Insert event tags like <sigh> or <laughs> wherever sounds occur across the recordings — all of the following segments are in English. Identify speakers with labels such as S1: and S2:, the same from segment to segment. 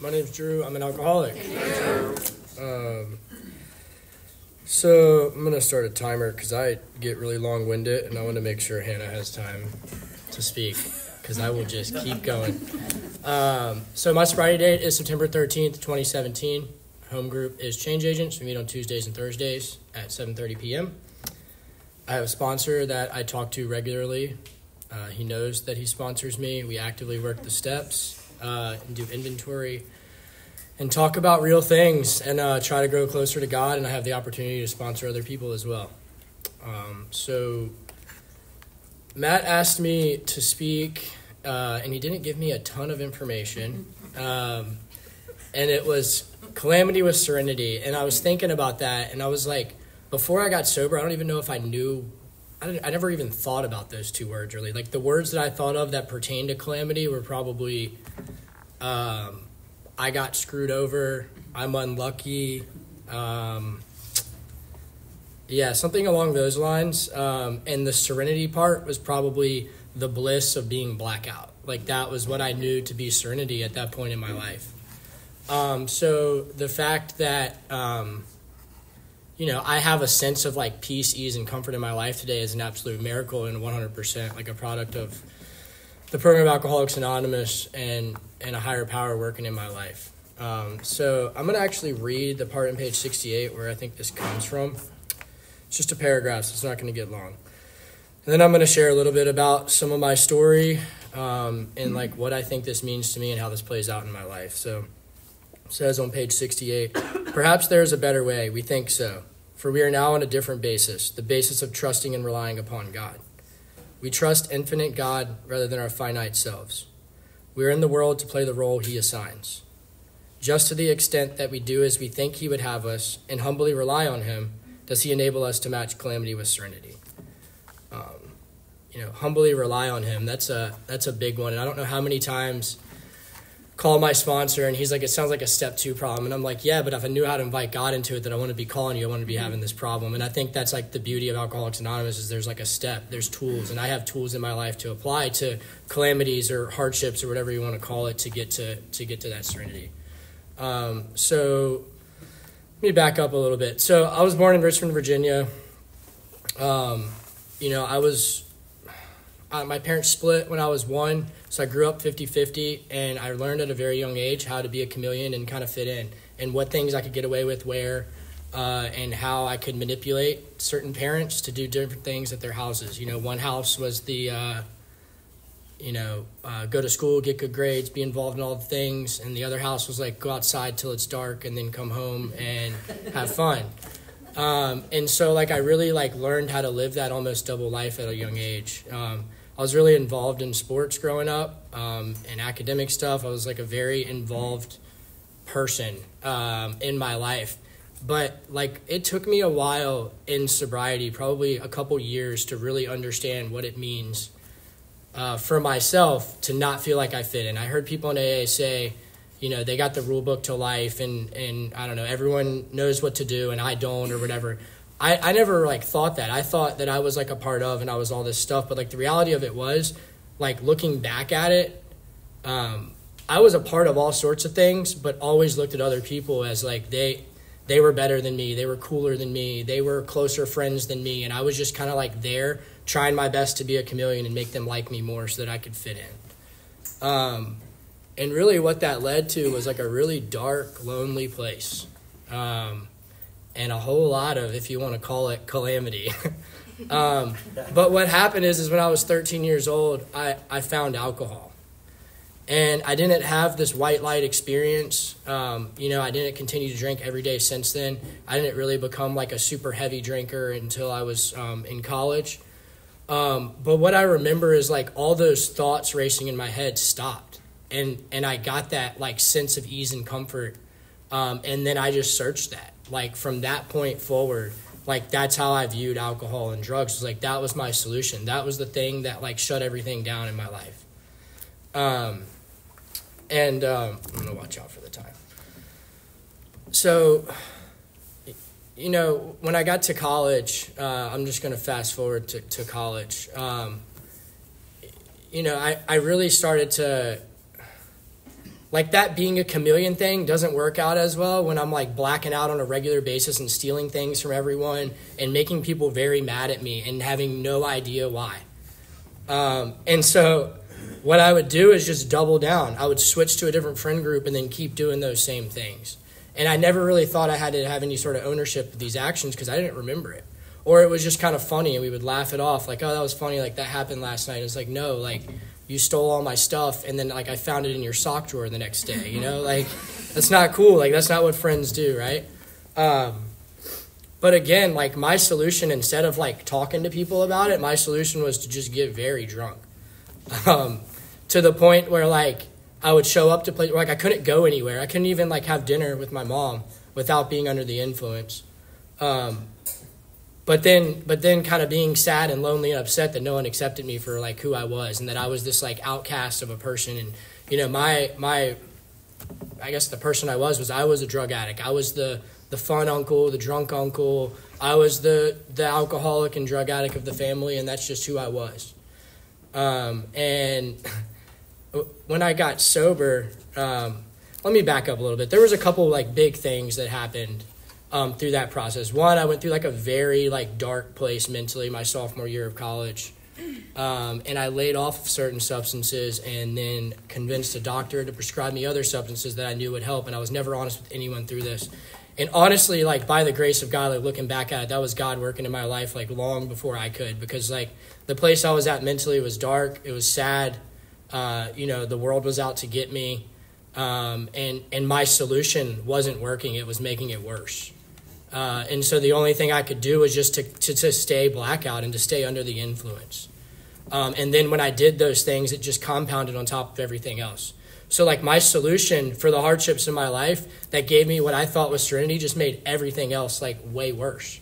S1: My name's Drew. I'm an alcoholic. Um, so I'm gonna start a timer because I get really long-winded, and I want to make sure Hannah has time to speak because I will just keep going. Um, so my sobriety date is September 13th, 2017. Home group is Change Agents. We meet on Tuesdays and Thursdays at 7:30 p.m. I have a sponsor that I talk to regularly. Uh, he knows that he sponsors me. We actively work the steps uh, and do inventory and talk about real things and uh, try to grow closer to God. And I have the opportunity to sponsor other people as well. Um, so Matt asked me to speak, uh, and he didn't give me a ton of information. Um, and it was calamity with serenity. And I was thinking about that, and I was like, before I got sober, I don't even know if I knew. I, I never even thought about those two words really. Like the words that I thought of that pertain to calamity were probably, um, I got screwed over. I'm unlucky. Um, yeah, something along those lines. Um, and the serenity part was probably the bliss of being blackout. Like that was what I knew to be serenity at that point in my life. Um, so the fact that um, you know I have a sense of like peace, ease, and comfort in my life today is an absolute miracle and 100% like a product of the program of Alcoholics Anonymous and and a higher power working in my life. Um, so I'm gonna actually read the part in page 68 where I think this comes from. It's just a paragraph, so it's not gonna get long. And then I'm gonna share a little bit about some of my story um, and like what I think this means to me and how this plays out in my life. So says on page 68 Perhaps there is a better way. We think so. For we are now on a different basis, the basis of trusting and relying upon God. We trust infinite God rather than our finite selves. We are in the world to play the role He assigns. Just to the extent that we do as we think He would have us and humbly rely on Him, does He enable us to match calamity with serenity. Um, you know, humbly rely on Him. That's a that's a big one, and I don't know how many times call my sponsor and he's like it sounds like a step two problem. And i'm like yeah but if i knew how to invite god into it that i want to be calling you. I want to be having this problem. And i think that's like the beauty of alcoholics anonymous is there's like a step. There's tools. And i have tools in my life to apply to calamities or hardships or whatever you want to call it to get to to get to that serenity. Um, so let me back up a little bit. So i was born in richmond virginia. Um, you know i was uh, my parents split when i was one so I grew up 50 50, and I learned at a very young age how to be a chameleon and kind of fit in, and what things I could get away with where, uh, and how I could manipulate certain parents to do different things at their houses. You know, one house was the, uh, you know, uh, go to school, get good grades, be involved in all the things, and the other house was like go outside till it's dark and then come home and have fun. Um, and so, like, I really like learned how to live that almost double life at a young age. Um, I was really involved in sports growing up um, and academic stuff. I was like a very involved person um, in my life. But like it took me a while in sobriety, probably a couple years, to really understand what it means uh, for myself to not feel like I fit in. I heard people in AA say, you know, they got the rule book to life, and and I don't know, everyone knows what to do, and I don't, or whatever. I, I never like thought that. I thought that I was like a part of and I was all this stuff, but like the reality of it was, like looking back at it, um, I was a part of all sorts of things, but always looked at other people as like they they were better than me, they were cooler than me, they were closer friends than me, and I was just kind of like there trying my best to be a chameleon and make them like me more so that I could fit in. Um, and really, what that led to was like a really dark, lonely place. Um, and a whole lot of, if you want to call it, calamity. <laughs> um, but what happened is, is when I was 13 years old, I, I found alcohol. And I didn't have this white light experience. Um, you know, I didn't continue to drink every day since then. I didn't really become like a super heavy drinker until I was um, in college. Um, but what I remember is like all those thoughts racing in my head stopped. And, and I got that like sense of ease and comfort. Um, and then I just searched that like from that point forward like that's how i viewed alcohol and drugs like that was my solution. That was the thing that like shut everything down in my life. Um and um i'm gonna watch out for the time. So you know when i got to college uh, i'm just gonna fast forward to, to college. Um you know I, I really started to like that being a chameleon thing doesn't work out as well when I'm like blacking out on a regular basis and stealing things from everyone and making people very mad at me and having no idea why. Um, and so what I would do is just double down. I would switch to a different friend group and then keep doing those same things. And I never really thought I had to have any sort of ownership of these actions because I didn't remember it. Or it was just kind of funny and we would laugh it off like, oh, that was funny. Like that happened last night. It's like, no, like you stole all my stuff and then like I found it in your sock drawer the next day, you know? Like that's not cool. Like that's not what friends do, right? Um, but again, like my solution instead of like talking to people about it, my solution was to just get very drunk. Um, to the point where like I would show up to play like I couldn't go anywhere. I couldn't even like have dinner with my mom without being under the influence. Um, but then but then kind of being sad and lonely and upset that no one accepted me for like who I was and that I was this like outcast of a person and you know my my I guess the person I was was I was a drug addict. I was the the fun uncle, the drunk uncle. I was the the alcoholic and drug addict of the family and that's just who I was. Um, and <laughs> when I got sober, um, let me back up a little bit. There was a couple like big things that happened um, through that process. One, I went through like a very like dark place mentally my sophomore year of college, um, and I laid off of certain substances and then convinced a doctor to prescribe me other substances that I knew would help. And I was never honest with anyone through this. And honestly, like by the grace of God, like looking back at it, that was God working in my life like long before I could because like the place I was at mentally was dark. It was sad. Uh, you know, the world was out to get me. Um, and, and my solution wasn't working. It was making it worse. Uh, and so the only thing I could do was just to, to, to stay blackout and to stay under the influence. Um, and then when I did those things, it just compounded on top of everything else. So, like, my solution for the hardships in my life that gave me what I thought was serenity just made everything else, like, way worse.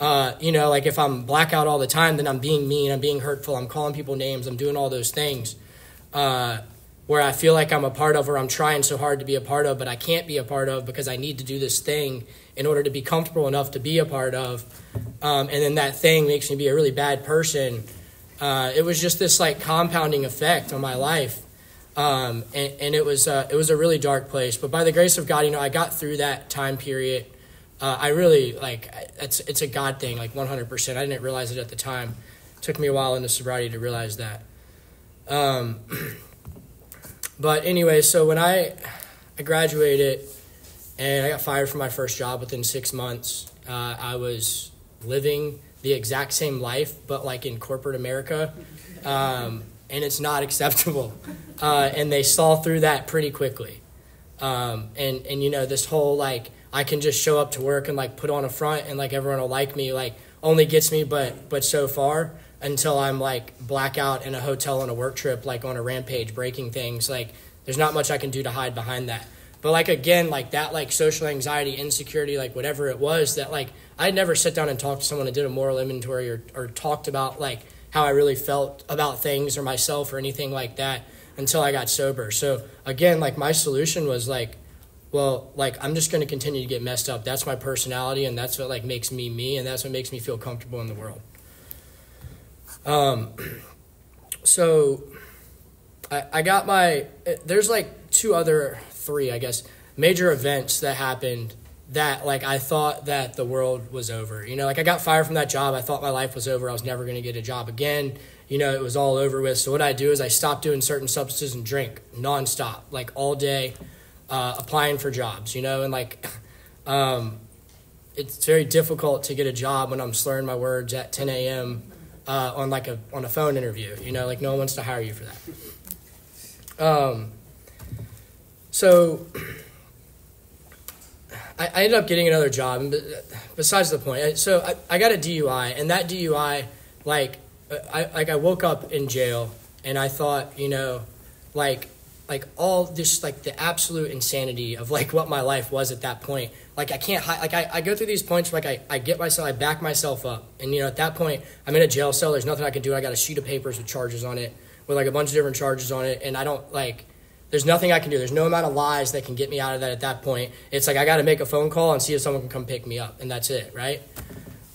S1: Uh, you know, like if I'm blackout all the time, then I'm being mean, I'm being hurtful, I'm calling people names, I'm doing all those things uh, where I feel like I'm a part of or I'm trying so hard to be a part of, but I can't be a part of because I need to do this thing in order to be comfortable enough to be a part of. Um, and then that thing makes me be a really bad person. Uh, it was just this like compounding effect on my life. Um, and, and, it was uh, it was a really dark place, but by the grace of God, you know, I got through that time period. Uh, I really like it's it's a God thing, like 100%. I didn't realize it at the time. It took me a while in the sobriety to realize that. Um, <clears throat> but anyway, so when I I graduated, and I got fired from my first job within six months. Uh, I was living the exact same life, but like in corporate America, um, and it's not acceptable. <laughs> Uh, and they saw through that pretty quickly. Um, and and you know this whole like I can just show up to work and like put on a front and like everyone will like me like only gets me but but so far until I'm like blackout in a hotel on a work trip like on a rampage breaking things like there's not much I can do to hide behind that. But like again, like that like social anxiety, insecurity, like whatever it was that like I'd never sit down and talked to someone and did a moral inventory or, or talked about like how I really felt about things or myself or anything like that until I got sober. So again, like my solution was like, well, like I'm just gonna continue to get messed up. That's my personality and that's what like makes me me and that's what makes me feel comfortable in the world. Um <clears throat> so I, I got my there's like two other three, I guess, major events that happened that like I thought that the world was over. You know, like I got fired from that job. I thought my life was over. I was never going to get a job again. You know, it was all over with. So what I do is I stop doing certain substances and drink nonstop, like all day, uh, applying for jobs. You know, and like, <laughs> um, it's very difficult to get a job when I'm slurring my words at 10 a.m. Uh, on like a on a phone interview. You know, like no one wants to hire you for that. Um, so <clears throat> I, I ended up getting another job. Besides the point, so I, I got a DUI, and that DUI, like, uh, I like I woke up in jail, and I thought, you know, like like all this like the absolute insanity of like what my life was at that point like i can't like I, I go through these points like I, I get myself i back myself up and you know at that point i'm in a jail cell there's nothing i can do i got a sheet of papers with charges on it with like a bunch of different charges on it and i don't like there's nothing I can do. There's no amount of lies that can get me out of that at that point. It's like I got to make a phone call and see if someone can come pick me up, and that's it, right?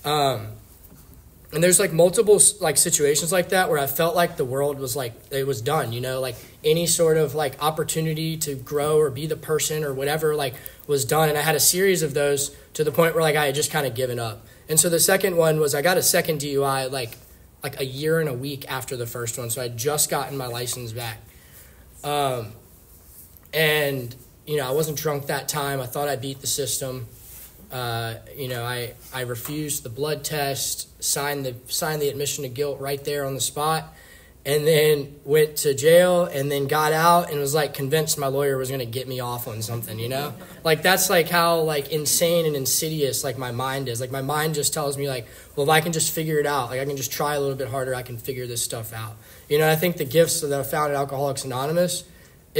S1: Um, and there's like multiple like situations like that where I felt like the world was like it was done, you know, like any sort of like opportunity to grow or be the person or whatever like was done. And I had a series of those to the point where like I had just kind of given up. And so the second one was I got a second DUI like like a year and a week after the first one. So I just gotten my license back. Um, and you know, I wasn't drunk that time. I thought I beat the system. Uh, you know, I, I refused the blood test, signed the signed the admission to guilt right there on the spot, and then went to jail and then got out and was like convinced my lawyer was going to get me off on something, you know? Like that's like how like insane and insidious like my mind is. Like my mind just tells me like, well, if I can just figure it out, like I can just try a little bit harder, I can figure this stuff out. You know, I think the gifts that I found at Alcoholics Anonymous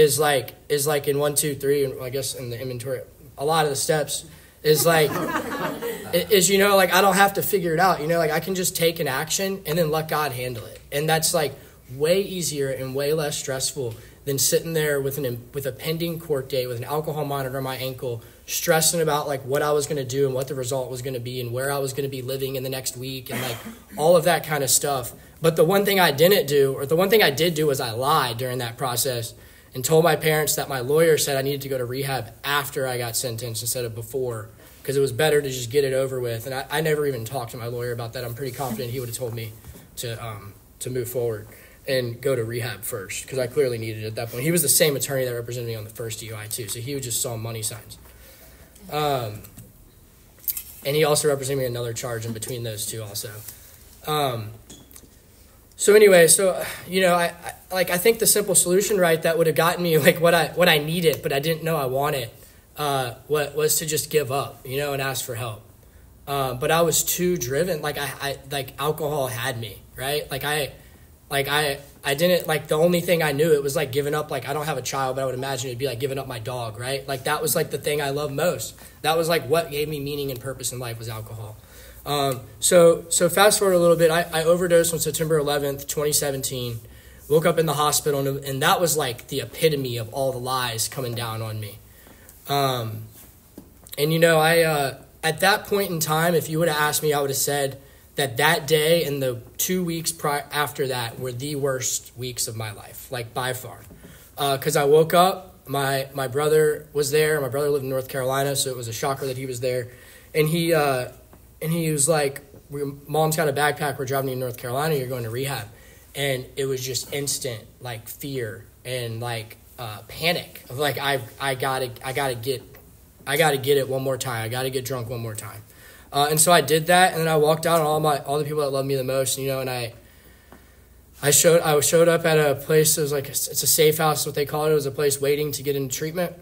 S1: is like is like in one, two, three, and I guess in the inventory, a lot of the steps is like <laughs> is you know like I don't have to figure it out. You know, like I can just take an action and then let God handle it, and that's like way easier and way less stressful than sitting there with an with a pending court date with an alcohol monitor on my ankle, stressing about like what I was going to do and what the result was going to be and where I was going to be living in the next week and like all of that kind of stuff. But the one thing I didn't do, or the one thing I did do, was I lied during that process and told my parents that my lawyer said I needed to go to rehab after I got sentenced instead of before because it was better to just get it over with. And I, I, never even talked to my lawyer about that. I'm pretty confident he would have told me to um, to move forward and go to rehab first because I clearly needed it at that point. He was the same attorney that represented me on the first DUI too, so he just saw money signs. Um, and he also represented me another charge in between those two also. Um, so anyway, so you know, I, I, like I think the simple solution, right, that would have gotten me <laughs> like what I what I needed, but I didn't know I wanted, uh, what was to just give up, you know, and ask for help. Uh, but I was too driven, like I, I like alcohol had me, right? Like I, like I, I didn't like the only thing I knew it was like giving up. Like I don't have a child, but I would imagine it'd be like giving up my dog, right? Like that was like the thing I love most. That was like what gave me meaning and purpose in life was alcohol. Um, so, so fast forward a little bit. I, I overdosed on September 11th, 2017. Woke up in the hospital, and, and, that was like the epitome of all the lies coming down on me. Um, and you know, I uh, at that point in time, if you would have asked me, I would have said that that day and the two weeks prior after that were the worst weeks of my life, like by far. Because uh, I woke up, my my brother was there. My brother lived in North Carolina, so it was a shocker that he was there, and he. Uh, and he was like, "Mom's got a backpack. We're driving to North Carolina. You're going to rehab." And it was just instant like fear and like uh, panic of like I I gotta I gotta get I gotta get it one more time. I gotta get drunk one more time. Uh, and so I did that, and then I walked out on all my all the people that love me the most, you know, and I. I showed I showed up at a place. It was like a, it's a safe house, what they call it. It was a place waiting to get into treatment,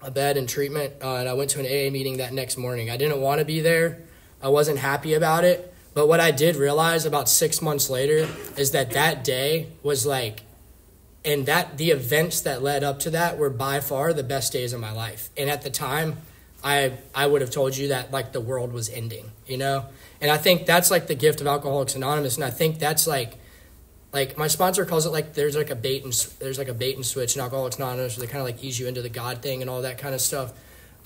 S1: a bed in treatment. Uh, and I went to an AA meeting that next morning. I didn't want to be there. I wasn't happy about it. But what I did realize about six months later is that that day was like, and that the events that led up to that were by far the best days of my life. And at the time, I I would have told you that like the world was ending, you know. And I think that's like the gift of Alcoholics Anonymous, and I think that's like like my sponsor calls it like there's like a bait and there's like a bait and switch in Alcoholics Anonymous where they kind of like ease you into the God thing and all that kind of stuff.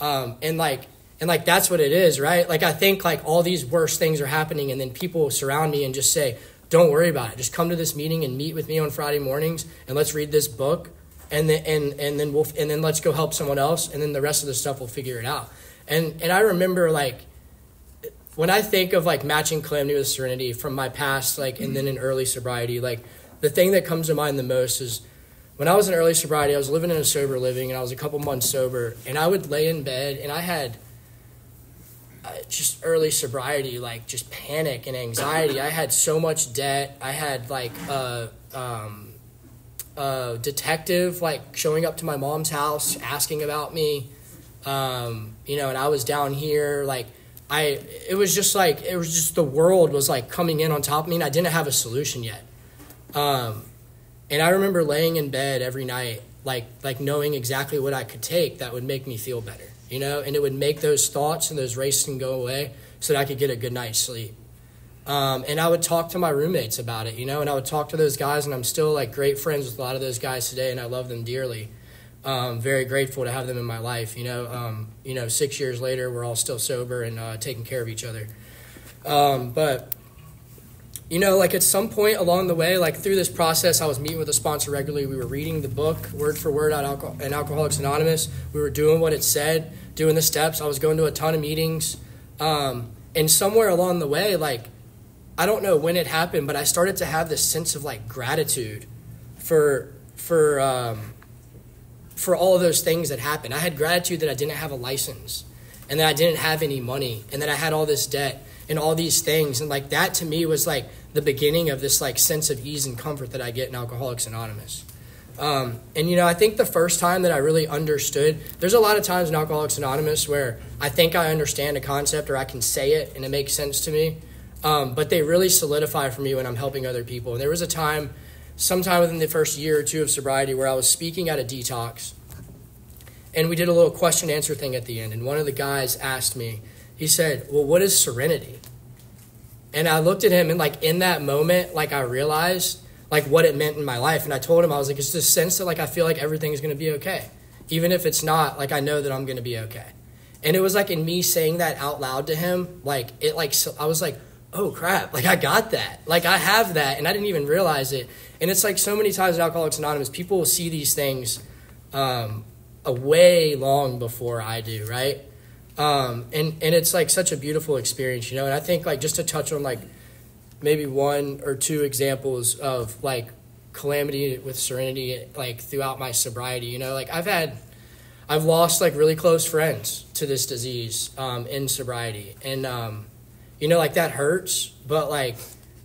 S1: Um, and like and like that's what it is, right? Like I think like all these worst things are happening and then people surround me and just say, "Don't worry about it. Just come to this meeting and meet with me on Friday mornings and let's read this book and then and and then we'll and then let's go help someone else and then the rest of the stuff we'll figure it out." And and I remember like when I think of like matching calamity with serenity from my past like and then in early sobriety, like the thing that comes to mind the most is when I was in early sobriety, I was living in a sober living and I was a couple months sober and I would lay in bed and I had just early sobriety, like just panic and anxiety. I had so much debt. I had like a, um, a detective like showing up to my mom's house asking about me, um, you know, and I was down here like I. It was just like it was just the world was like coming in on top of me, and I didn't have a solution yet. Um, and I remember laying in bed every night, like like knowing exactly what I could take that would make me feel better you know, and it would make those thoughts and those racing go away so that I could get a good night's sleep. Um, and I would talk to my roommates about it, you know, and I would talk to those guys, and I'm still like great friends with a lot of those guys today, and I love them dearly. Um, very grateful to have them in my life, you know. Um, you know, six years later, we're all still sober and uh, taking care of each other. Um, but you know, like at some point along the way, like through this process, I was meeting with a sponsor regularly. We were reading the book word for word in Alcoholics Anonymous. We were doing what it said, doing the steps. I was going to a ton of meetings. Um, and somewhere along the way, like, I don't know when it happened, but I started to have this sense of like gratitude for, for, um, for all of those things that happened. I had gratitude that I didn't have a license and that I didn't have any money and that I had all this debt and all these things. And like that to me was like the beginning of this like sense of ease and comfort that I get in Alcoholics Anonymous. Um, and you know, I think the first time that I really understood, there's a lot of times in Alcoholics Anonymous where I think I understand a concept or I can say it and it makes sense to me. Um, but they really solidify for me when I'm helping other people. And there was a time, sometime within the first year or two of sobriety, where I was speaking at a detox. And we did a little question answer thing at the end. And one of the guys asked me, he said, Well, what is serenity? And I looked at him and like in that moment, like I realized like what it meant in my life. And I told him, I was like, it's this sense that like I feel like everything is gonna be okay. Even if it's not, like I know that I'm gonna be okay. And it was like in me saying that out loud to him, like it like so I was like, oh crap, like I got that. Like I have that and I didn't even realize it. And it's like so many times in Alcoholics Anonymous, people will see these things um, a way long before I do, right? Um, and and it's like such a beautiful experience, you know. And I think like just to touch on like maybe one or two examples of like calamity with serenity, like throughout my sobriety, you know, like I've had, I've lost like really close friends to this disease um, in sobriety, and um, you know, like that hurts, but like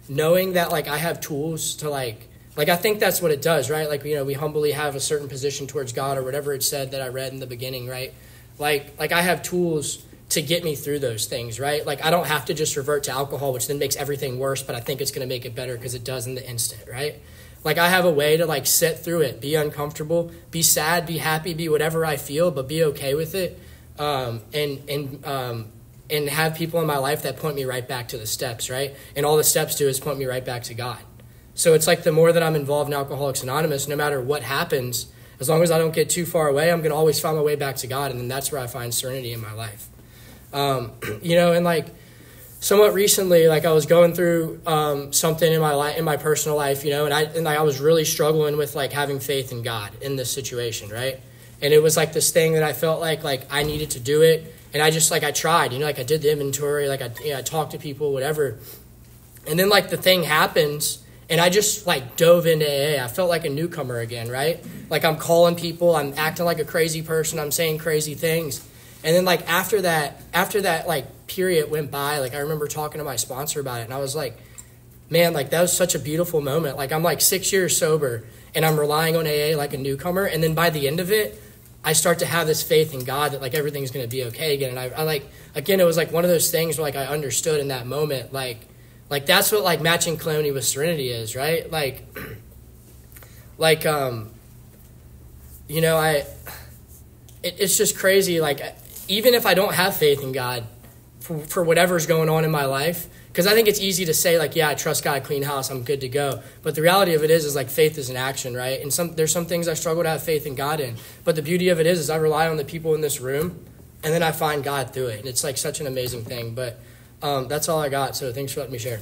S1: knowing that like I have tools to like like I think that's what it does, right? Like you know, we humbly have a certain position towards God or whatever it said that I read in the beginning, right? Like like I have tools to get me through those things, right? Like I don't have to just revert to alcohol, which then makes everything worse, but I think it's going to make it better because it does in the instant, right? Like I have a way to like sit through it, be uncomfortable, be sad, be happy, be whatever I feel, but be okay with it, um, and and um, and have people in my life that point me right back to the steps, right? And all the steps do is point me right back to God. So it's like the more that I'm involved in Alcoholics Anonymous, no matter what happens, as long as I don't get too far away, I'm going to always find my way back to God, and then that's where I find serenity in my life. Um, <clears throat> you know, and like somewhat recently, like I was going through um, something in my life, in my personal life, you know, and I and like I was really struggling with like having faith in God in this situation, right? And it was like this thing that I felt like like I needed to do it, and I just like I tried, you know, like I did the inventory, like I you know, I talked to people, whatever, and then like the thing happens and I just like dove into AA. I felt like a newcomer again, right? Like I'm calling people, I'm acting like a crazy person, I'm saying crazy things. And then like after that, after that like period went by, like I remember talking to my sponsor about it and I was like, man, like that was such a beautiful moment. Like I'm like six years sober and I'm relying on AA like a newcomer. And then by the end of it, I start to have this faith in God that like everything's gonna be okay again. And I, I like again it was like one of those things where like I understood in that moment, like like that's what like matching calamity with serenity is, right? Like <clears throat> like um you know, I it, it's just crazy like even if I don't have faith in God for, for whatever's going on in my life, because I think it's easy to say like, yeah, I trust God, clean house, I'm good to go. But the reality of it is, is like faith is an action, right? And some there's some things I struggle to have faith in God in. But the beauty of it is, is I rely on the people in this room, and then I find God through it, and it's like such an amazing thing. But um, that's all I got. So thanks for letting me share.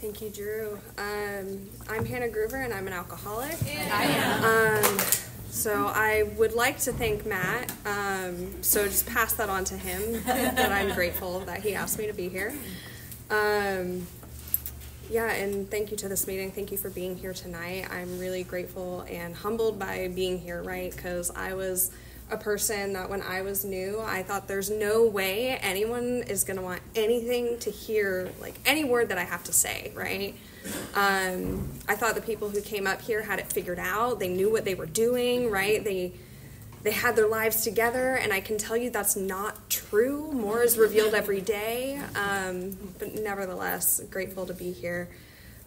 S2: Thank you, Drew. Um, I'm Hannah Groover, and I'm an alcoholic. Um, so I would like to thank Matt. Um, so just pass that on to him. that I'm grateful that he asked me to be here. Um, yeah, and thank you to this meeting. Thank you for being here tonight. I'm really grateful and humbled by being here, right? Because I was a person that when I was new, I thought there's no way anyone is going to want anything to hear, like any word that I have to say, right? Um, I thought the people who came up here had it figured out. They knew what they were doing, right? They they had their lives together, and I can tell you that's not true. More is revealed every day, um, but nevertheless, grateful to be here.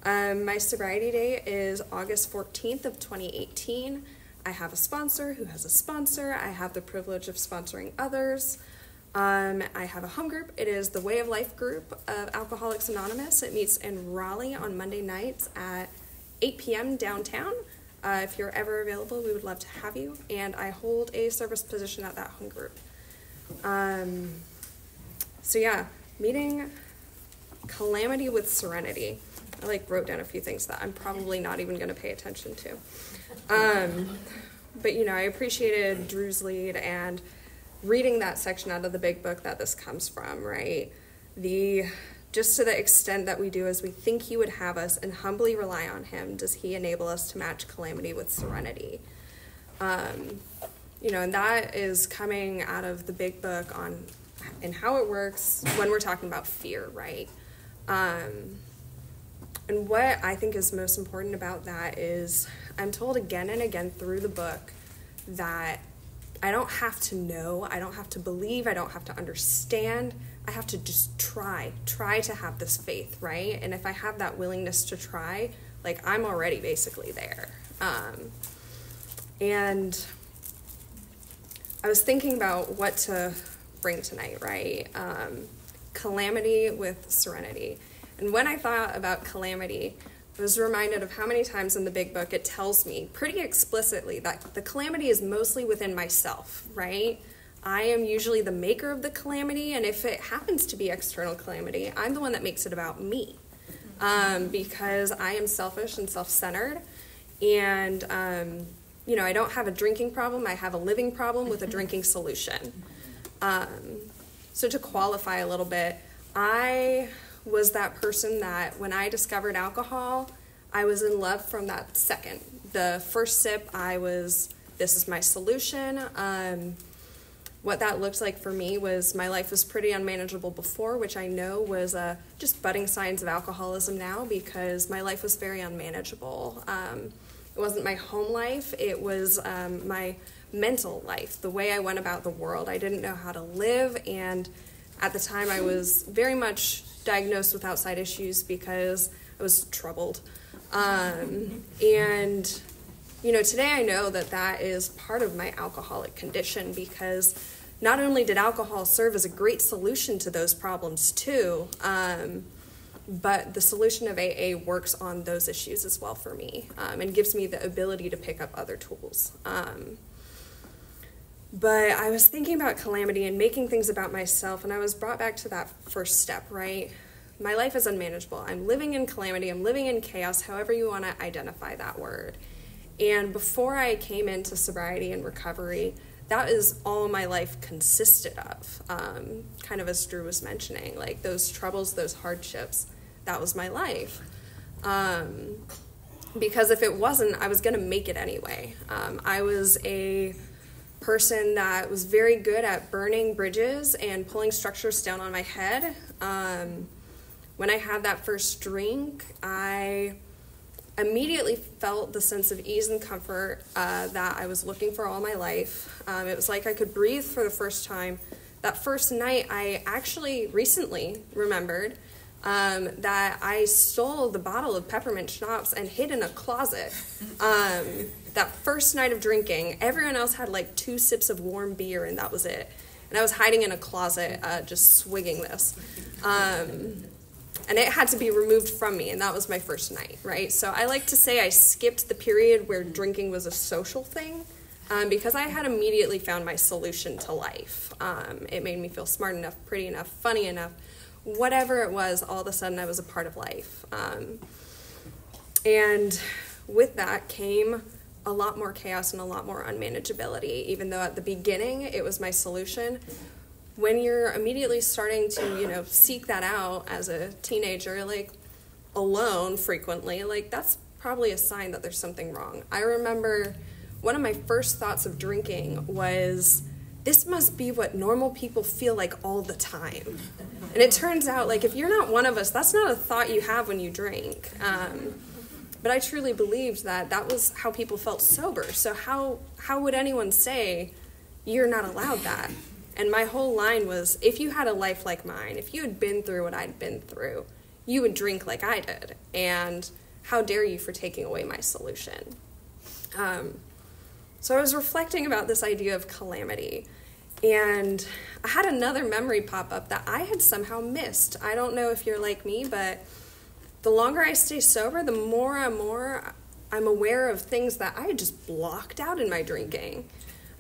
S2: Um, my sobriety date is August 14th of 2018. I have a sponsor who has a sponsor. I have the privilege of sponsoring others. Um, I have a home group. It is the Way of Life group of Alcoholics Anonymous. It meets in Raleigh on Monday nights at 8 p.m. downtown. Uh, if you're ever available, we would love to have you. And I hold a service position at that home group. Um, so yeah, meeting calamity with serenity. I like wrote down a few things that I'm probably not even going to pay attention to. Um, but you know, I appreciated Drew's lead and reading that section out of the big book that this comes from, right? The just to the extent that we do as we think he would have us and humbly rely on him, does he enable us to match calamity with serenity? Um, you know, and that is coming out of the big book on and how it works when we're talking about fear, right? Um, and what I think is most important about that is I'm told again and again through the book that I don't have to know, I don't have to believe, I don't have to understand. I have to just try, try to have this faith, right? And if I have that willingness to try, like I'm already basically there. Um, and I was thinking about what to bring tonight, right? Um, calamity with serenity. And when I thought about calamity, I was reminded of how many times in the big book it tells me pretty explicitly that the calamity is mostly within myself, right? I am usually the maker of the calamity, and if it happens to be external calamity, I'm the one that makes it about me. Um, because I am selfish and self centered, and um, you know, I don't have a drinking problem, I have a living problem with a drinking solution. Um, so, to qualify a little bit, I was that person that when I discovered alcohol, I was in love from that second. The first sip, I was, this is my solution. Um, what that looked like for me was my life was pretty unmanageable before, which I know was uh, just budding signs of alcoholism now because my life was very unmanageable. Um, it wasn't my home life, it was um, my mental life, the way I went about the world. I didn't know how to live, and at the time I was very much diagnosed with outside issues because I was troubled. Um, and, you know, today I know that that is part of my alcoholic condition because not only did alcohol serve as a great solution to those problems, too, um, but the solution of AA works on those issues as well for me um, and gives me the ability to pick up other tools. Um, but I was thinking about calamity and making things about myself, and I was brought back to that first step, right? My life is unmanageable. I'm living in calamity, I'm living in chaos, however you want to identify that word. And before I came into sobriety and recovery, that is all my life consisted of. Um, kind of as Drew was mentioning, like those troubles, those hardships, that was my life. Um, because if it wasn't, I was going to make it anyway. Um, I was a person that was very good at burning bridges and pulling structures down on my head. Um, when I had that first drink, I immediately felt the sense of ease and comfort uh, that I was looking for all my life. Um, it was like I could breathe for the first time. That first night, I actually recently remembered um, that I stole the bottle of peppermint schnapps and hid in a closet. Um, that first night of drinking, everyone else had like two sips of warm beer, and that was it. And I was hiding in a closet, uh, just swigging this. Um, and it had to be removed from me, and that was my first night, right? So I like to say I skipped the period where drinking was a social thing. Um, because I had immediately found my solution to life. Um, it made me feel smart enough, pretty enough, funny enough, whatever it was, all of a sudden I was a part of life. Um, and with that came a lot more chaos and a lot more unmanageability, even though at the beginning it was my solution. When you're immediately starting to, you know, seek that out as a teenager, like alone frequently, like that's probably a sign that there's something wrong. I remember one of my first thoughts of drinking was this must be what normal people feel like all the time. And it turns out, like, if you're not one of us, that's not a thought you have when you drink. Um, but I truly believed that that was how people felt sober. So how how would anyone say you're not allowed that? And my whole line was if you had a life like mine, if you had been through what I'd been through, you would drink like I did. And how dare you for taking away my solution? Um, so I was reflecting about this idea of calamity. And I had another memory pop up that I had somehow missed. I don't know if you're like me, but the longer I stay sober, the more and more I'm aware of things that I had just blocked out in my drinking.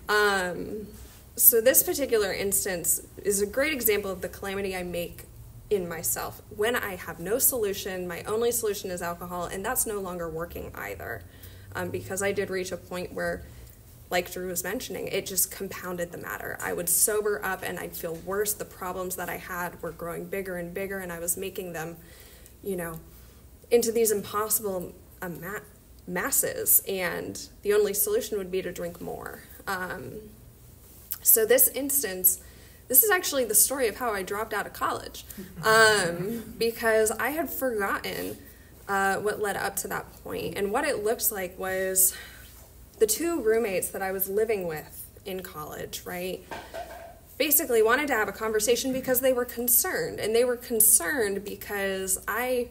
S2: Um, so, this particular instance is a great example of the calamity I make in myself when I have no solution. My only solution is alcohol, and that's no longer working either. Um, because I did reach a point where, like Drew was mentioning, it just compounded the matter. I would sober up and I'd feel worse. The problems that I had were growing bigger and bigger, and I was making them, you know, into these impossible uh, masses. And the only solution would be to drink more. Um, so, this instance, this is actually the story of how I dropped out of college um, because I had forgotten uh, what led up to that point. And what it looked like was the two roommates that I was living with in college, right? Basically, wanted to have a conversation because they were concerned. And they were concerned because I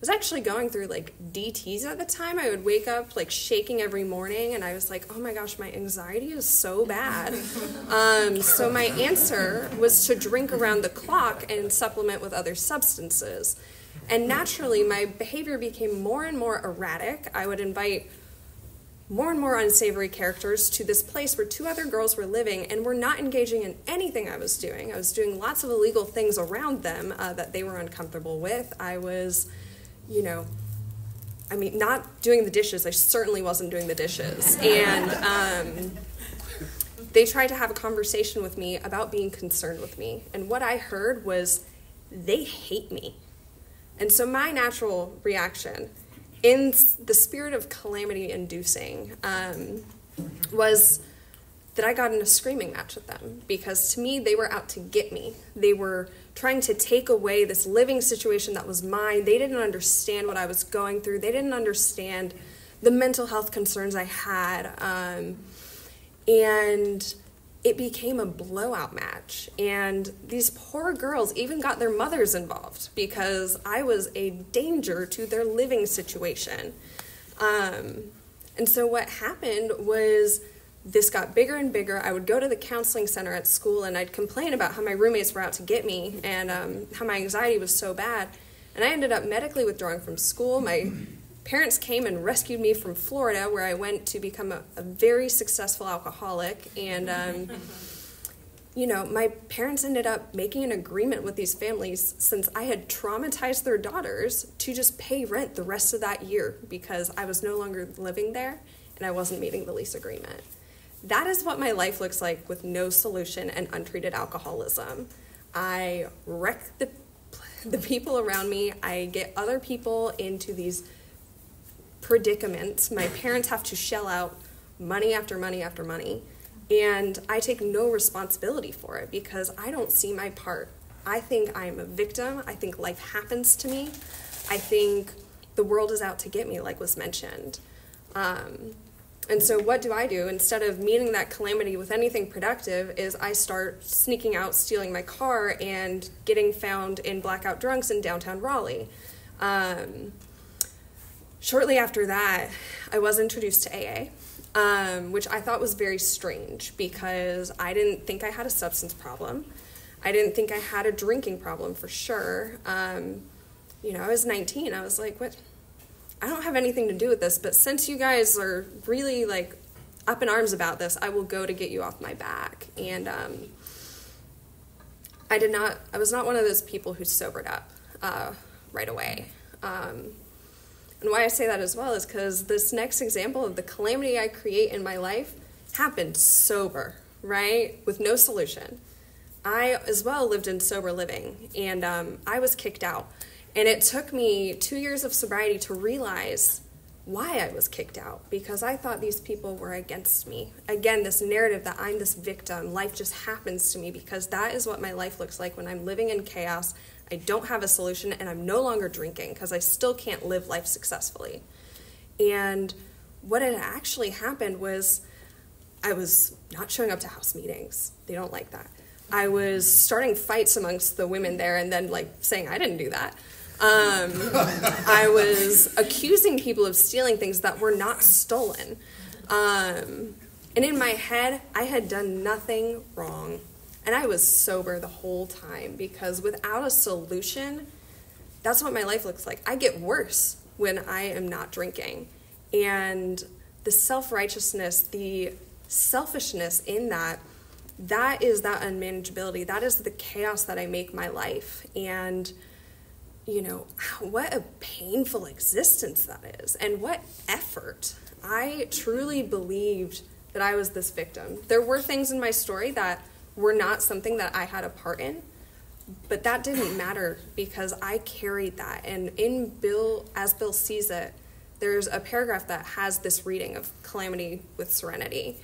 S2: was actually going through like DTs at the time. I would wake up like shaking every morning, and I was like, oh my gosh, my anxiety is so bad. <laughs> um, so my answer was to drink around the clock and supplement with other substances. And naturally, my behavior became more and more erratic. I would invite more and more unsavory characters to this place where two other girls were living and were not engaging in anything I was doing. I was doing lots of illegal things around them uh, that they were uncomfortable with. I was you know, I mean, not doing the dishes. I certainly wasn't doing the dishes. And um, they tried to have a conversation with me about being concerned with me. And what I heard was, they hate me. And so my natural reaction, in the spirit of calamity inducing, um, was that I got in a screaming match with them because to me, they were out to get me. They were trying to take away this living situation that was mine. They didn't understand what I was going through, they didn't understand the mental health concerns I had. Um, and it became a blowout match. And these poor girls even got their mothers involved because I was a danger to their living situation. Um, and so what happened was this got bigger and bigger. I would go to the counseling center at school and I'd complain about how my roommates were out to get me and um, how my anxiety was so bad. And I ended up medically withdrawing from school. My parents came and rescued me from Florida, where I went to become a, a very successful alcoholic. And, um, you know, my parents ended up making an agreement with these families since I had traumatized their daughters to just pay rent the rest of that year because I was no longer living there and I wasn't meeting the lease agreement. That is what my life looks like with no solution and untreated alcoholism. I wreck the, the people around me, I get other people into these predicaments. My parents have to shell out money after money after money. And I take no responsibility for it because I don't see my part. I think I'm a victim. I think life happens to me. I think the world is out to get me, like was mentioned. Um, and so, what do I do? Instead of meeting that calamity with anything productive, is I start sneaking out, stealing my car, and getting found in blackout drunks in downtown Raleigh. Um, shortly after that, I was introduced to AA, um, which I thought was very strange because I didn't think I had a substance problem. I didn't think I had a drinking problem for sure. Um, you know, I was 19. I was like, what? I don't have anything to do with this, but since you guys are really like up in arms about this, I will go to get you off my back. And um, I did not, I was not one of those people who sobered up uh, right away. Um, and why I say that as well is because this next example of the calamity I create in my life happened sober, right? With no solution. I as well lived in sober living, and um, I was kicked out. And it took me two years of sobriety to realize why I was kicked out because I thought these people were against me. Again, this narrative that I'm this victim, life just happens to me because that is what my life looks like when I'm living in chaos. I don't have a solution and I'm no longer drinking because I still can't live life successfully. And what had actually happened was I was not showing up to house meetings. They don't like that. I was starting fights amongst the women there and then like saying I didn't do that. Um, I was accusing people of stealing things that were not stolen. Um, and in my head, I had done nothing wrong. And I was sober the whole time because without a solution, that's what my life looks like. I get worse when I am not drinking. And the self righteousness, the selfishness in that, that is that unmanageability. That is the chaos that I make my life. And, you know, <sighs> what a painful existence that is, and what effort. I truly believed that I was this victim. There were things in my story that were not something that I had a part in, but that didn't <sighs> matter because I carried that. And in Bill, as Bill sees it, there's a paragraph that has this reading of calamity with serenity.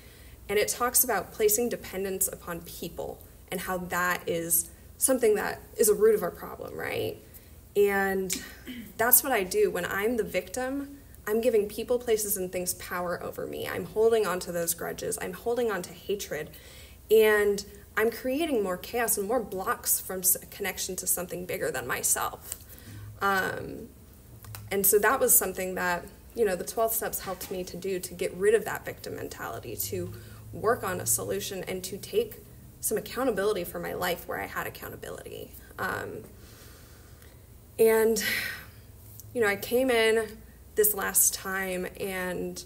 S2: And it talks about placing dependence upon people and how that is something that is a root of our problem, right? And that's what I do. When I'm the victim, I'm giving people, places, and things power over me. I'm holding on to those grudges. I'm holding on to hatred. And I'm creating more chaos and more blocks from connection to something bigger than myself. Um, and so that was something that, you know, the 12 steps helped me to do to get rid of that victim mentality, to work on a solution, and to take some accountability for my life where I had accountability. Um, and, you know, I came in this last time and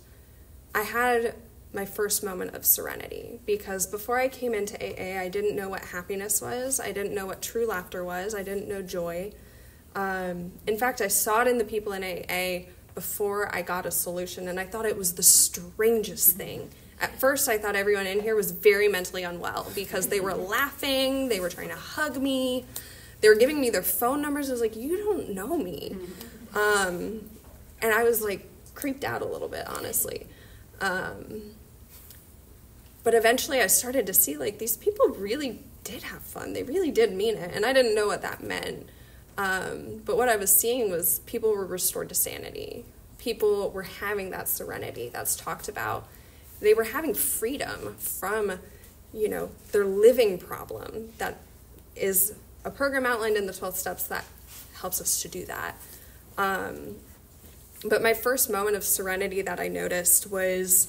S2: I had my first moment of serenity because before I came into AA, I didn't know what happiness was. I didn't know what true laughter was. I didn't know joy. Um, in fact, I saw it in the people in AA before I got a solution, and I thought it was the strangest thing. At first, I thought everyone in here was very mentally unwell because they were laughing, they were trying to hug me, they were giving me their phone numbers. I was like, You don't know me. Um, and I was like creeped out a little bit, honestly. Um, but eventually I started to see like these people really did have fun. They really did mean it. And I didn't know what that meant. Um, but what I was seeing was people were restored to sanity. People were having that serenity that's talked about. They were having freedom from, you know, their living problem that is a program outlined in the 12 steps that helps us to do that. Um, but my first moment of serenity that I noticed was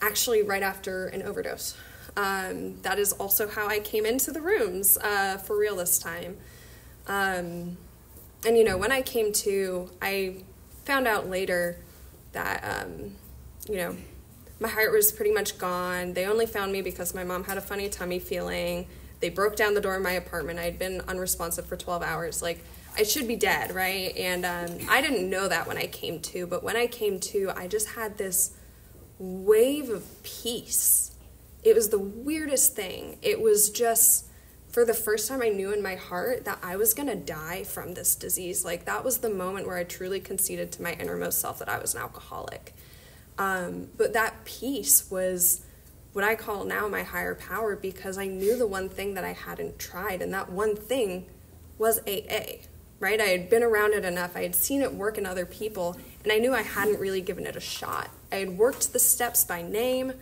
S2: actually right after an overdose. Um, that is also how I came into the rooms uh, for real this time. Um, and you know, when I came to, I found out later that, um, you know, my heart was pretty much gone. They only found me because my mom had a funny tummy feeling. They broke down the door in my apartment. I had been unresponsive for 12 hours. Like, I should be dead, right? And um, I didn't know that when I came to, but when I came to, I just had this wave of peace. It was the weirdest thing. It was just, for the first time, I knew in my heart that I was gonna die from this disease. Like, that was the moment where I truly conceded to my innermost self that I was an alcoholic. Um, but that peace was what I call now my higher power because I knew the one thing that I hadn't tried, and that one thing was AA right? I had been around it enough. I had seen it work in other people, and I knew I hadn't really given it a shot. I had worked the steps by name.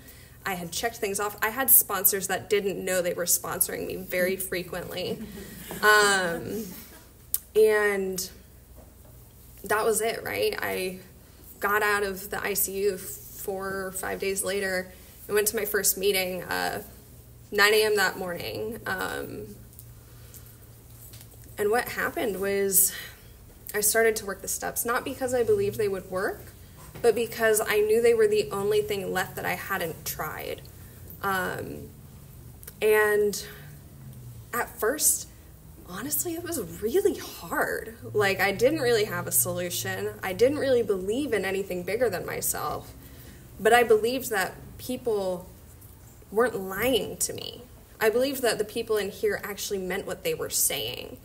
S2: I had checked things off. I had sponsors that didn't know they were sponsoring me very frequently. Um, and that was it, right? I got out of the ICU four or five days later and went to my first meeting, uh, 9 a.m. that morning. Um, and what happened was I started to work the steps, not because I believed they would work, but because I knew they were the only thing left that I hadn't tried. Um, and at first, honestly, it was really hard. Like, I didn't really have a solution. I didn't really believe in anything bigger than myself. But I believed that people weren't lying to me. I believed that the people in here actually meant what they were saying.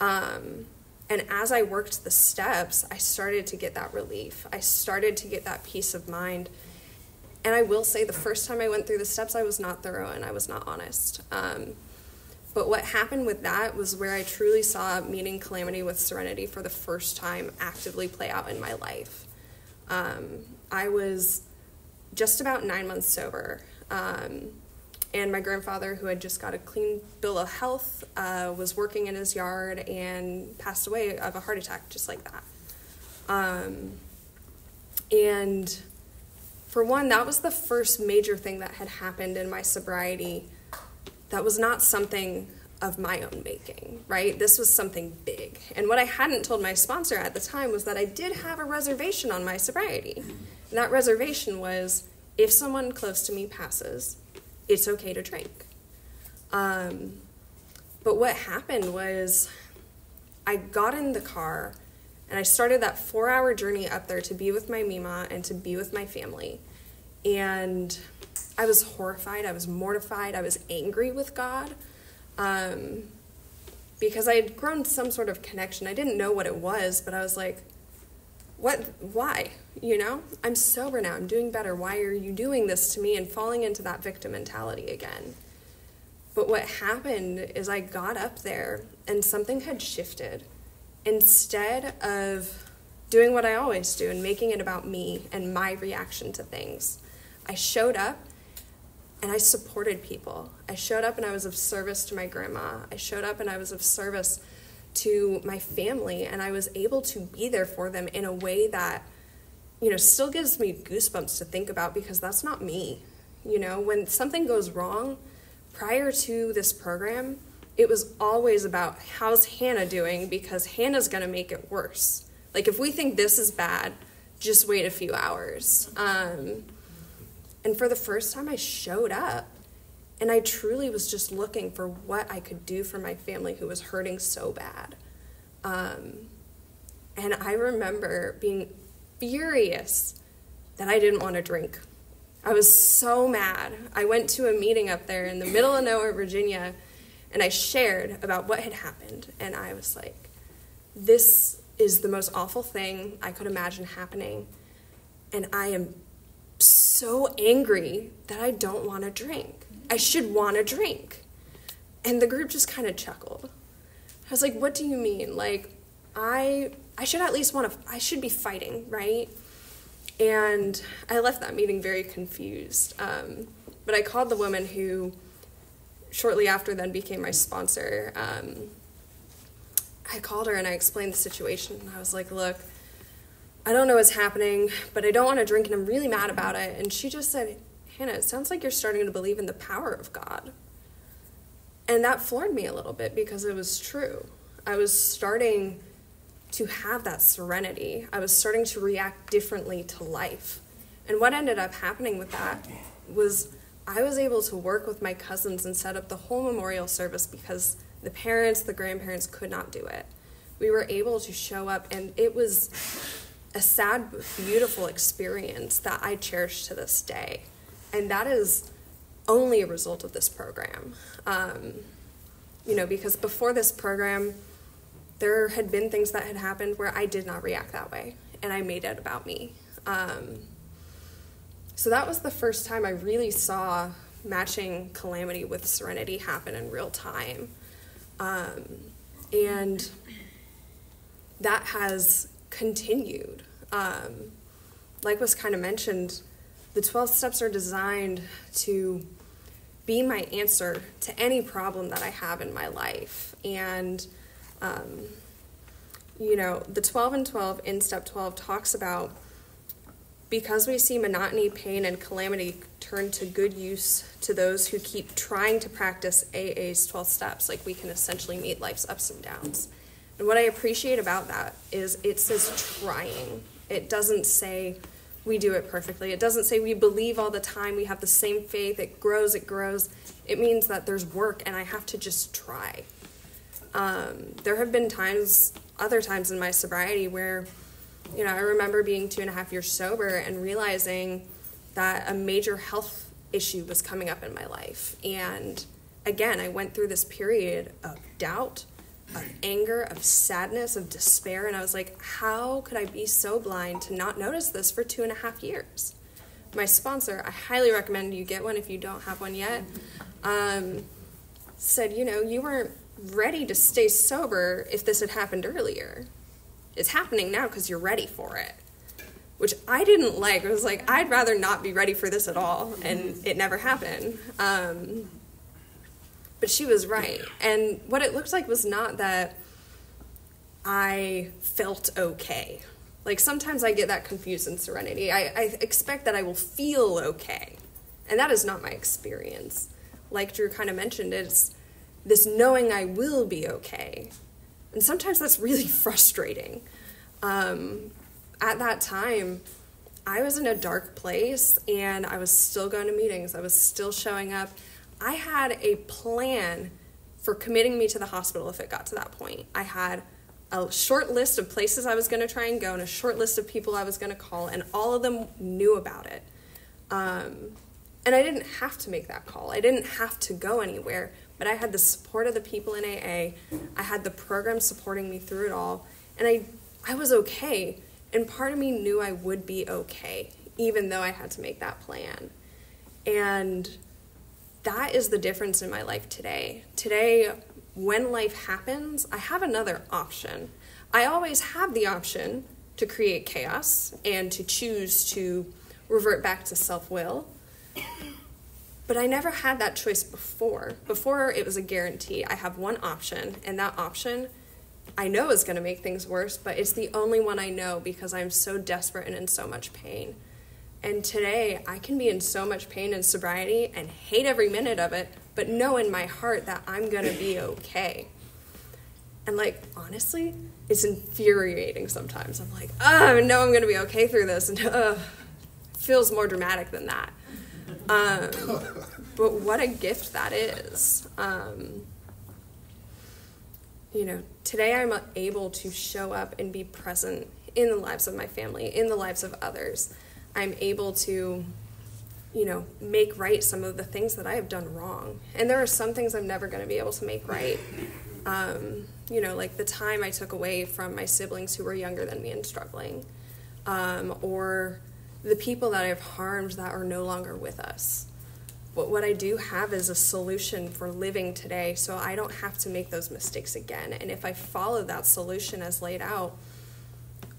S2: Um, and as I worked the steps, I started to get that relief. I started to get that peace of mind. And I will say, the first time I went through the steps, I was not thorough and I was not honest. Um, but what happened with that was where I truly saw meeting calamity with serenity for the first time actively play out in my life. Um, I was just about nine months sober. Um, and my grandfather, who had just got a clean bill of health, uh, was working in his yard and passed away of a heart attack, just like that. Um, and for one, that was the first major thing that had happened in my sobriety that was not something of my own making, right? This was something big. And what I hadn't told my sponsor at the time was that I did have a reservation on my sobriety. That reservation was if someone close to me passes, it's okay to drink. Um, but what happened was I got in the car and I started that four hour journey up there to be with my Mima and to be with my family. And I was horrified, I was mortified, I was angry with God um, because I had grown some sort of connection. I didn't know what it was, but I was like, what, why? You know, I'm sober now, I'm doing better. Why are you doing this to me and falling into that victim mentality again? But what happened is I got up there and something had shifted. Instead of doing what I always do and making it about me and my reaction to things, I showed up and I supported people. I showed up and I was of service to my grandma. I showed up and I was of service to my family and I was able to be there for them in a way that you know still gives me goosebumps to think about because that's not me. You know, when something goes wrong prior to this program, it was always about how's Hannah doing because Hannah's going to make it worse. Like if we think this is bad, just wait a few hours. Um, and for the first time, I showed up and I truly was just looking for what I could do for my family who was hurting so bad. Um, and I remember being furious that I didn't want to drink. I was so mad. I went to a meeting up there in the middle of nowhere, Virginia, and I shared about what had happened. And I was like, this is the most awful thing I could imagine happening. And I am so angry that I don't want to drink. I should want to drink. And the group just kind of chuckled. I was like, what do you mean? Like, I I should at least want to I should be fighting, right? And I left that meeting very confused. Um, but I called the woman who shortly after then became my sponsor. Um, I called her and I explained the situation. And I was like, look, I don't know what's happening, but I don't want to drink and I'm really mad about it. And she just said, Hannah, it sounds like you're starting to believe in the power of God. And that floored me a little bit because it was true. I was starting to have that serenity. I was starting to react differently to life. And what ended up happening with that was I was able to work with my cousins and set up the whole memorial service because the parents, the grandparents could not do it. We were able to show up, and it was a sad, beautiful experience that I cherish to this day. And that is only a result of this program. Um, you know, because before this program, there had been things that had happened where I did not react that way, and I made it about me. Um, so that was the first time I really saw matching calamity with serenity happen in real time. Um, and that has continued. Um, like was kind of mentioned, the 12 steps are designed to be my answer to any problem that I have in my life. And um, you know, the 12 and 12 in step 12 talks about because we see monotony, pain, and calamity turn to good use to those who keep trying to practice AA's 12 steps, like we can essentially meet life's ups and downs. And what I appreciate about that is it says trying. It doesn't say we do it perfectly. It doesn't say we believe all the time, we have the same faith, it grows, it grows. It means that there's work and I have to just try. Um, there have been times, other times in my sobriety, where, you know, I remember being two and a half years sober and realizing that a major health issue was coming up in my life. And again, I went through this period of doubt, of anger, of sadness, of despair. And I was like, how could I be so blind to not notice this for two and a half years? My sponsor, I highly recommend you get one if you don't have one yet, um, said, you know, you weren't ready to stay sober if this had happened earlier. It's happening now because you're ready for it. Which I didn't like. I was like, I'd rather not be ready for this at all, and it never happened. Um, but she was right. And what it looked like was not that I felt okay. Like sometimes I get that confused in serenity. I, I expect that I will feel okay. And that is not my experience. Like Drew kind of mentioned, it's this knowing I will be okay. And sometimes that's really <laughs> frustrating. Um, at that time, I was in a dark place and I was still going to meetings. I was still showing up. I had a plan for committing me to the hospital if it got to that point. I had a short list of places I was going to try and go and a short list of people I was going to call, and all of them knew about it. Um, and I didn't have to make that call. I didn't have to go anywhere, but I had the support of the people in AA. I had the program supporting me through it all, and I I was okay. And part of me knew I would be okay, even though I had to make that plan. And that is the difference in my life today. Today, when life happens, I have another option. I always have the option to create chaos and to choose to revert back to self will. But I never had that choice before. Before, it was a guarantee. I have one option, and that option I know is going to make things worse, but it's the only one I know because I'm so desperate and in so much pain. And today, I can be in so much pain and sobriety and hate every minute of it, but know in my heart that I'm going to be okay. And, like, honestly, it's infuriating sometimes. I'm like, oh, I know I'm going to be okay through this. And, uh, feels more dramatic than that. Um, but what a gift that is. Um, you know, today I'm able to show up and be present in the lives of my family, in the lives of others. I'm able to, you know, make right some of the things that I have done wrong. And there are some things I'm never going to be able to make right. Um, you know, like the time I took away from my siblings who were younger than me and struggling, um, or the people that I've harmed that are no longer with us. But what I do have is a solution for living today so I don't have to make those mistakes again. And if I follow that solution as laid out,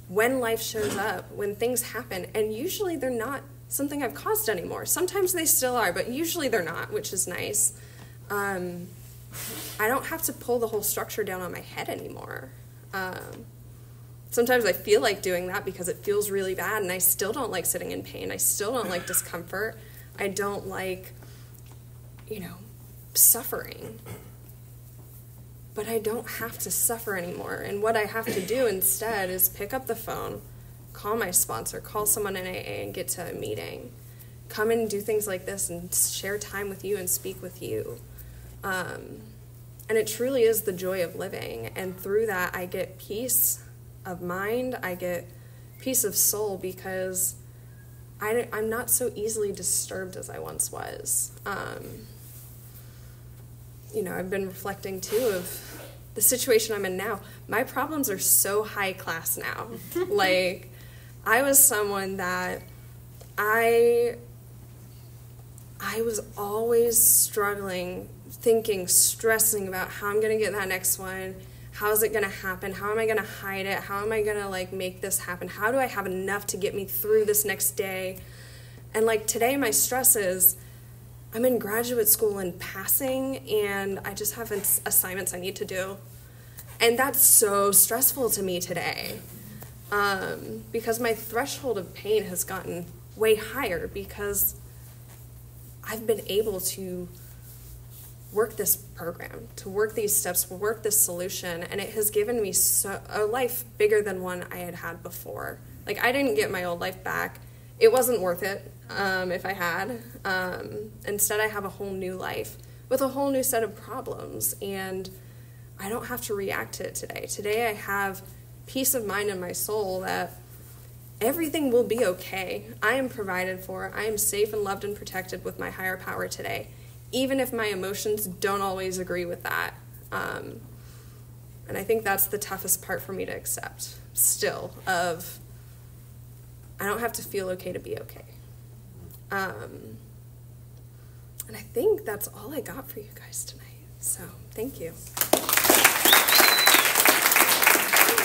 S2: when life shows up, when things happen, and usually they're not something I've caused anymore. Sometimes they still are, but usually they're not, which is nice. Um, I don't have to pull the whole structure down on my head anymore. Um, sometimes I feel like doing that because it feels really bad, and I still don't like sitting in pain. I still don't like discomfort. I don't like, you know, suffering. But I don't have to suffer anymore. And what I have to do instead is pick up the phone, call my sponsor, call someone in AA, and get to a meeting. Come and do things like this and share time with you and speak with you. Um, and it truly is the joy of living. And through that, I get peace of mind, I get peace of soul because I, I'm not so easily disturbed as I once was. Um, you know, I've been reflecting too of the situation I'm in now. My problems are so high class now. <laughs> like, I was someone that I I was always struggling, thinking, stressing about how I'm gonna get that next one how is it going to happen? How am i going to hide it? How am i going to like make this happen? How do i have enough to get me through this next day? And like today my stress is i'm in graduate school and passing and i just have assignments i need to do. And that's so stressful to me today um, because my threshold of pain has gotten way higher because i've been able to work this program, to work these steps, work this solution, and it has given me so, a life bigger than one I had had before. Like I didn't get my old life back. It wasn't worth it um, if I had. Um, instead, I have a whole new life with a whole new set of problems, and I don't have to react to it today. Today, I have peace of mind in my soul that everything will be okay. I am provided for. I am safe and loved and protected with my higher power today even if my emotions don't always agree with that. Um, and I think that's the toughest part for me to accept still of I don't have to feel okay to be okay. Um, and I think that's all I got for you guys tonight. So thank you.